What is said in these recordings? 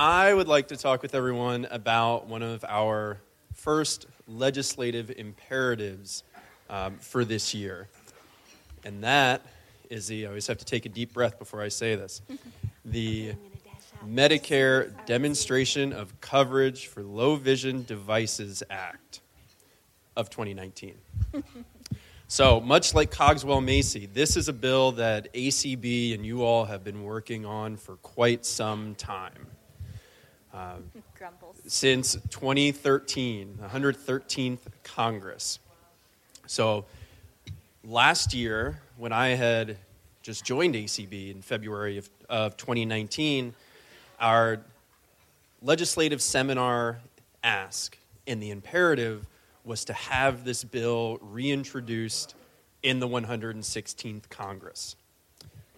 I would like to talk with everyone about one of our first legislative imperatives um, for this year. And that is the, I always have to take a deep breath before I say this, the Medicare Demonstration of Coverage for Low Vision Devices Act of 2019. so, much like Cogswell Macy, this is a bill that ACB and you all have been working on for quite some time. Since 2013, the 113th Congress. So, last year, when I had just joined ACB in February of, of 2019, our legislative seminar ask and the imperative was to have this bill reintroduced in the 116th Congress.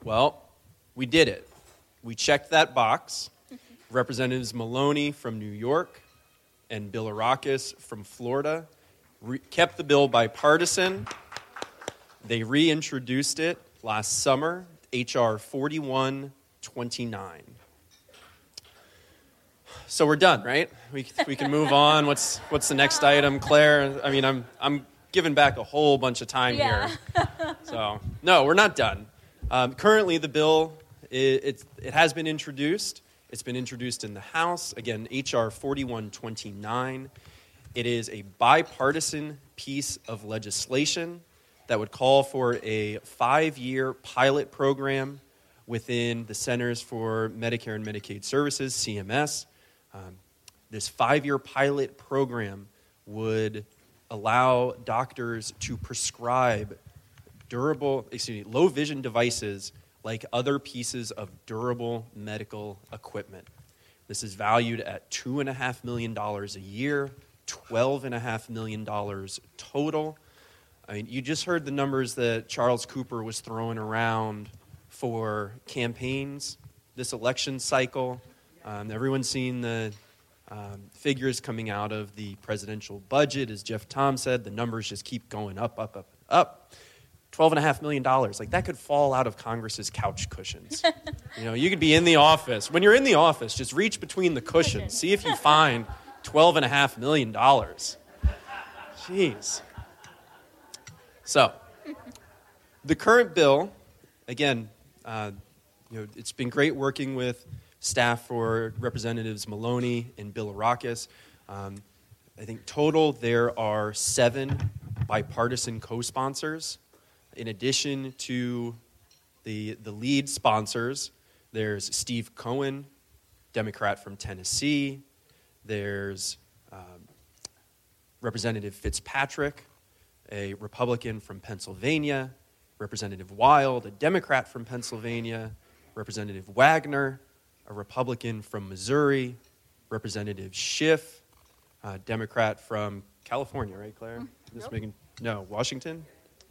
Well, we did it. We checked that box. Representatives Maloney from New York and Bilirakis from Florida re- kept the bill bipartisan. They reintroduced it last summer, H.R. 4129. So we're done, right? We, we can move on. What's, what's the next item, Claire? I mean, I'm, I'm giving back a whole bunch of time Yeah. here. So, no, we're not done. Um, currently, the bill it, it, it has been introduced. It's been introduced in the House. Again, H.R. 4129. It is a bipartisan piece of legislation that would call for a five year pilot program within the Centers for Medicare and Medicaid Services, CMS. Um, this five year pilot program would allow doctors to prescribe durable, excuse me, low vision devices like other pieces of durable medical equipment. This is valued at $2.5 million a year, $12.5 million total. I mean, you just heard the numbers that Charles Cooper was throwing around for campaigns this election cycle. Um, everyone's seen the um, figures coming out of the presidential budget. As Jeff Tom said, the numbers just keep going up, up, up, up. $12.5 million. Like, that could fall out of Congress's couch cushions. you know, you could be in the office. When you're in the office, just reach between the cushions. See if you find $12.5 million. Jeez. So, the current bill, again, uh, you know, it's been great working with staff for Representatives Maloney and Bilirakis. Um, I think total there are seven bipartisan co-sponsors. In addition to the, the lead sponsors, there's Steve Cohen, Democrat from Tennessee. There's um, Representative Fitzpatrick, a Republican from Pennsylvania. Representative Wild, a Democrat from Pennsylvania. Representative Wagner, a Republican from Missouri. Representative Schiff, a Democrat from California, right, Claire? Just Nope. making no Washington.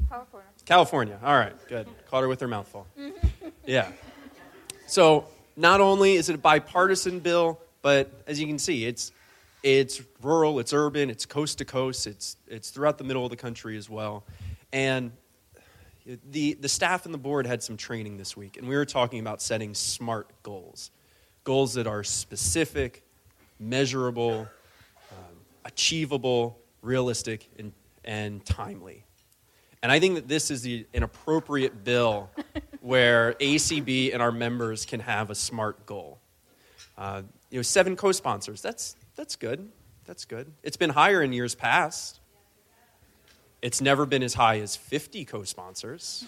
California. California. All right, good. Caught her with her mouth full. Yeah. So not only is it a bipartisan bill, but as you can see, it's it's rural, it's urban, it's coast to coast, it's it's throughout the middle of the country as well. And the the staff and the board had some training this week, and we were talking about setting smart goals, goals that are specific, measurable, um, achievable, realistic, and and timely. And I think that this is the, an appropriate bill where ACB and our members can have a smart goal. Uh, you know, seven co-sponsors. That's that's good. That's good. It's been higher in years past. It's never been as high as 50 co-sponsors.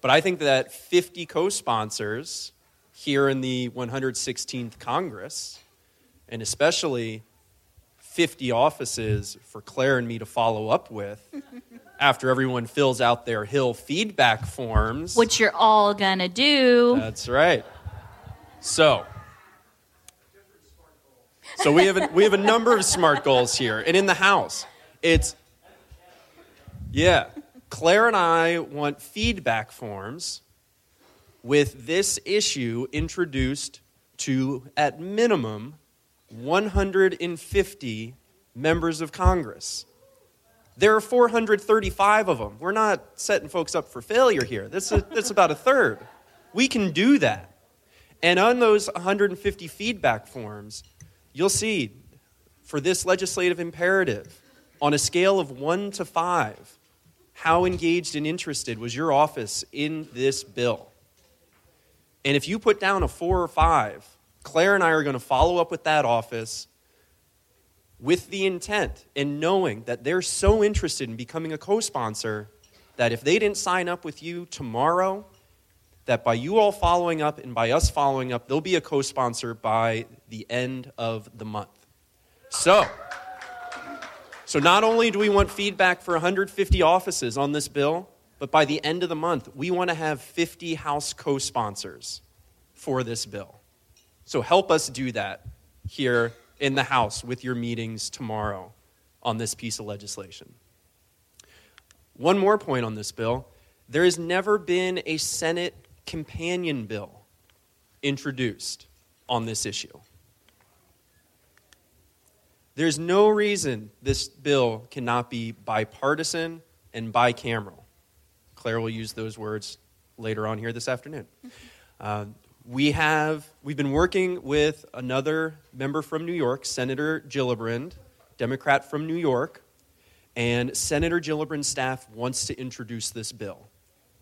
But I think that 50 co-sponsors here in the 116th Congress, and especially 50 offices for Claire and me to follow up with after everyone fills out their Hill feedback forms. Which you're all gonna do. That's right. So, so we have a, we have a number of smart goals here, and in the House, it's yeah. Claire and I want feedback forms with this issue introduced to at minimum 150 members of Congress. There are 435 of them. We're not setting folks up for failure here. That's, that's about a third. We can do that. And on those 150 feedback forms, you'll see for this legislative imperative, on a scale of one to five, how engaged and interested was your office in this bill? And if you put down a four or five, Claire and I are going to follow up with that office with the intent and knowing that they're so interested in becoming a co sponsor that if they didn't sign up with you tomorrow, that by you all following up and by us following up, they'll be a co sponsor by the end of the month. So, so not only do we want feedback for 150 offices on this bill, but by the end of the month, we want to have 50 House co sponsors for this bill. So help us do that here in the House with your meetings tomorrow on this piece of legislation. One more point on this bill there has never been a Senate companion bill introduced on this issue. There's no reason this bill cannot be bipartisan and bicameral. Claire will use those words later on here this afternoon. Uh, we have we've been working with another member from New York, Senator Gillibrand, Democrat from New York, and Senator Gillibrand's staff wants to introduce this bill.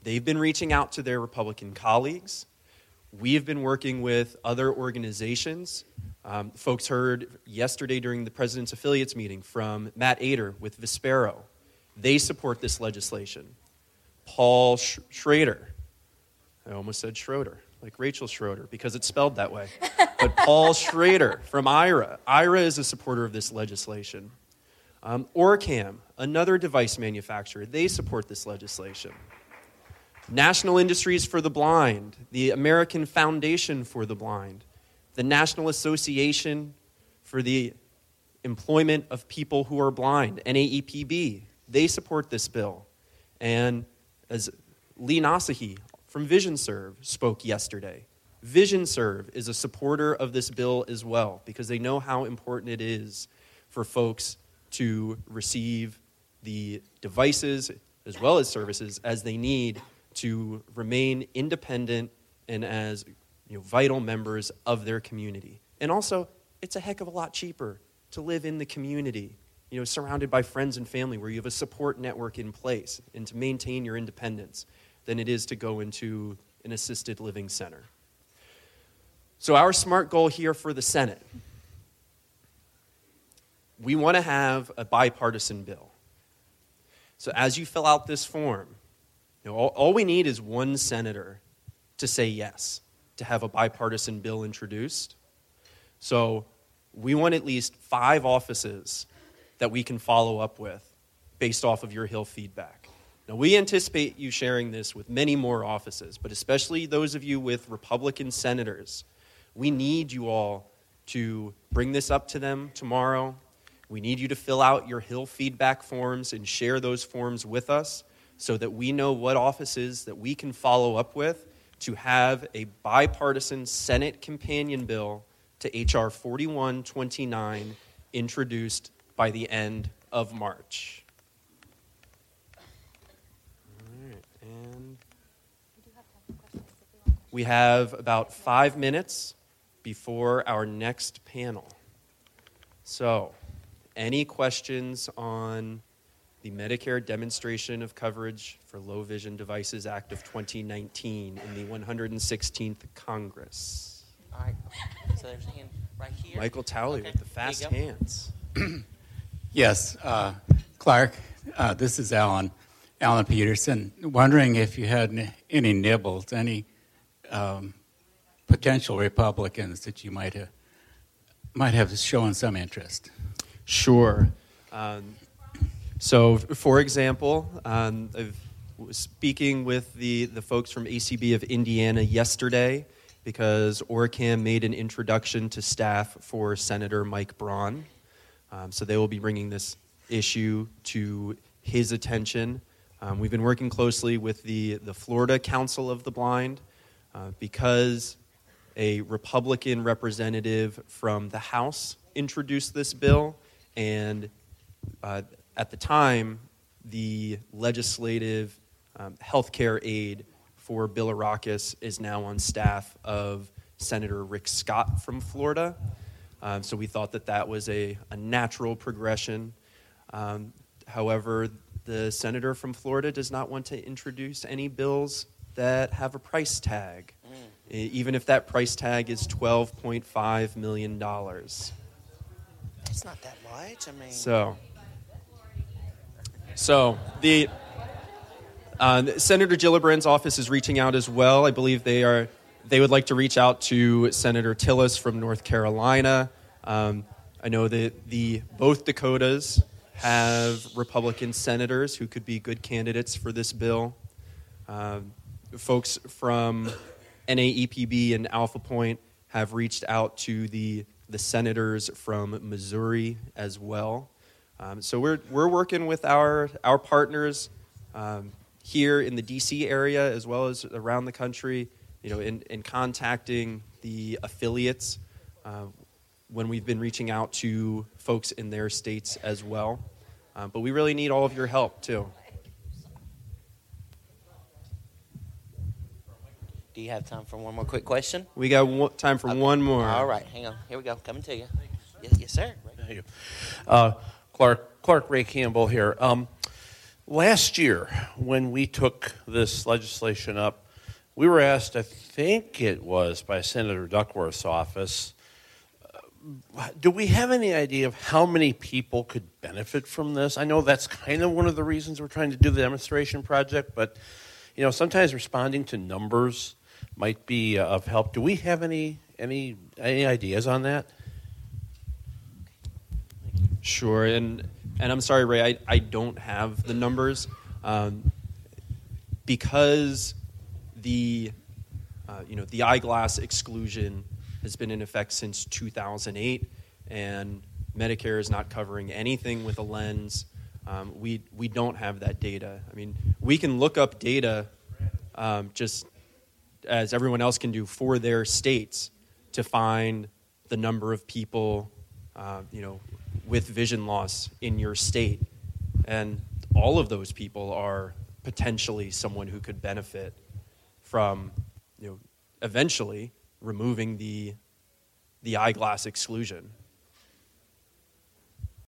They've been reaching out to their Republican colleagues. We have been working with other organizations. Um, folks heard yesterday during the President's Affiliates meeting from Matt Ader with Vispero. They support this legislation. Paul Sch- Schrader, I almost said Schroeder, like Rachel Schroeder, because it's spelled that way. but Paul Schrader from Aira. Aira is a supporter of this legislation. Um, Orcam, another device manufacturer, they support this legislation. National Industries for the Blind, the American Foundation for the Blind, the National Association for the Employment of People Who Are Blind, NAEPB, they support this bill. And as Lee Nasehi from VisionServe spoke yesterday, VisionServe is a supporter of this bill as well because they know how important it is for folks to receive the devices as well as services as they need to remain independent and as you know, vital members of their community. And also, it's a heck of a lot cheaper to live in the community, you know, surrounded by friends and family where you have a support network in place and to maintain your independence than it is to go into an assisted living center. So, our SMART goal here for the Senate we want to have a bipartisan bill. So, as you fill out this form, you know, all, all we need is one senator to say yes to have a bipartisan bill introduced. So, we want at least five offices that we can follow up with based off of your Hill feedback. Now, we anticipate you sharing this with many more offices, but especially those of you with Republican senators. We need you all to bring this up to them tomorrow. We need you to fill out your Hill feedback forms and share those forms with us so that we know what offices that we can follow up with to have a bipartisan Senate companion bill to H.R. 4129 introduced by the end of March. and we have about five minutes before our next panel. So, any questions on the Medicare Demonstration of Coverage for Low Vision Devices Act of 2019 in the 116th Congress. All right. So there's a hand right here. Michael Towley Okay, with the fast hands. Yes, uh, Clark, uh, this is Alan, Alan Peterson. Wondering if you had any nibbles, any um, potential Republicans that you might have might have shown some interest. Sure. Um, so, for example, um, speaking with the, the folks from ACB of Indiana yesterday because ORCAM made an introduction to staff for Senator Mike Braun. Um, so, they will be bringing this issue to his attention. Um, we've been working closely with the, the Florida Council of the Blind uh, because a Republican representative from the House introduced this bill, and uh, at the time, the legislative um, health care aide for Bilirakis is now on staff of Senator Rick Scott from Florida. Um, so we thought that that was a, a natural progression. Um, however, the senator from Florida does not want to introduce any bills that have a price tag, e- even if that price tag is $12.5 million. It's not that much. I mean, So, so the uh, Senator Gillibrand's office is reaching out as well. I believe they are. They would like to reach out to Senator Tillis from North Carolina. Um, I know that the both Dakotas have Republican senators who could be good candidates for this bill. Um, folks from NAEPB and AlphaPointe have reached out to the the senators from Missouri as well. Um, so we're we're working with our our partners um, here in the DC area as well as around the country. You know, in, in contacting the affiliates uh, when we've been reaching out to folks in their states as well. Um, but we really need all of your help too. Do you have time for one more quick question? We got one, time for Okay. one more. All right, hang on. Here we go. Coming to you. Yes, yes sir. Thank you. Uh, Clark, Clark Ray Campbell here. Um, last year, when we took this legislation up, we were asked, I think it was by Senator Duckworth's office, uh, do we have any idea of how many people could benefit from this? I know that's kind of one of the reasons we're trying to do the demonstration project, but you know, sometimes responding to numbers might be uh, of help. Do we have any any any ideas on that? Sure, and and I'm sorry, Ray, I, I don't have the numbers um, because the uh, you know the eyeglass exclusion has been in effect since 2008, and Medicare is not covering anything with a lens. Um, we we don't have that data. I mean, we can look up data um, just as everyone else can do for their states to find the number of people, uh, you know, with vision loss in your state, and all of those people are potentially someone who could benefit from, you know, eventually removing the the eyeglass exclusion.